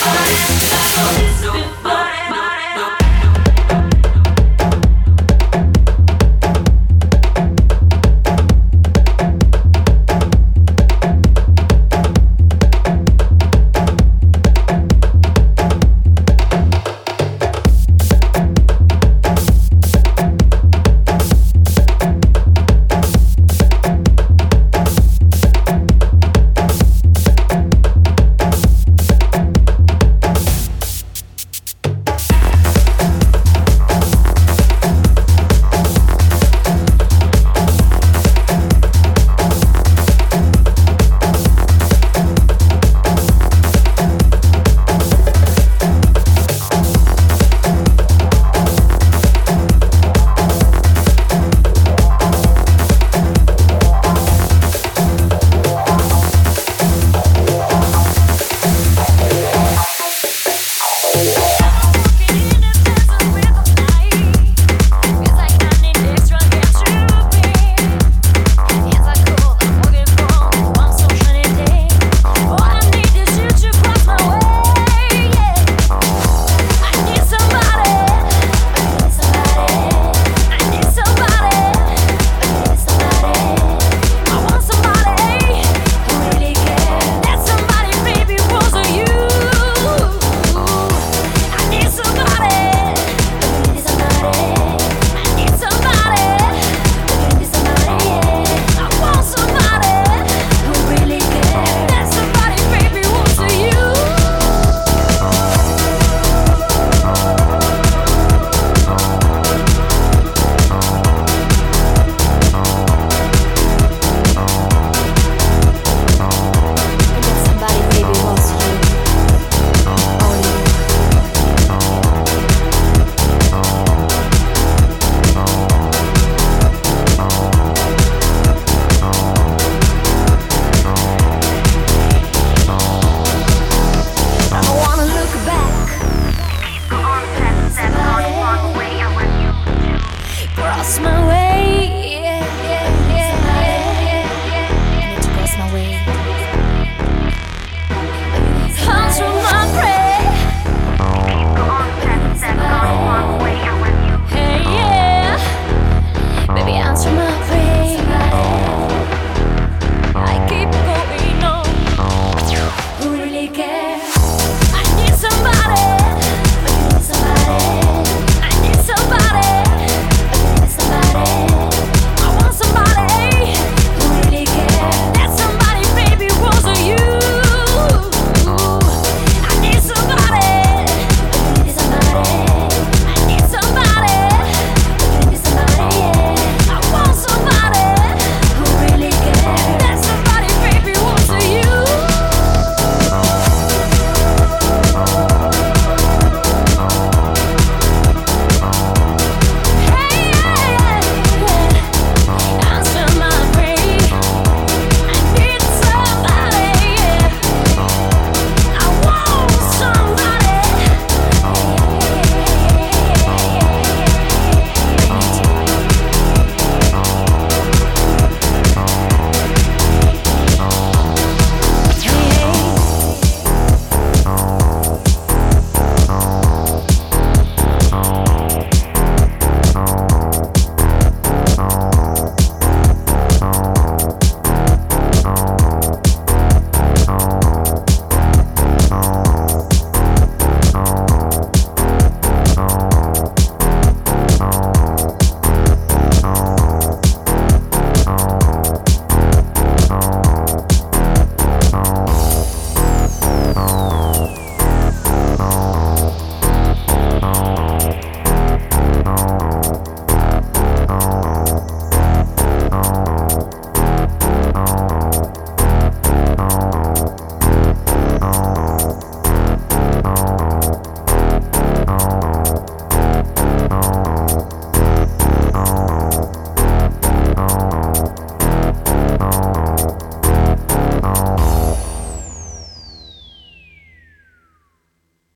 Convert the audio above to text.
Nobody, nobody, nobody.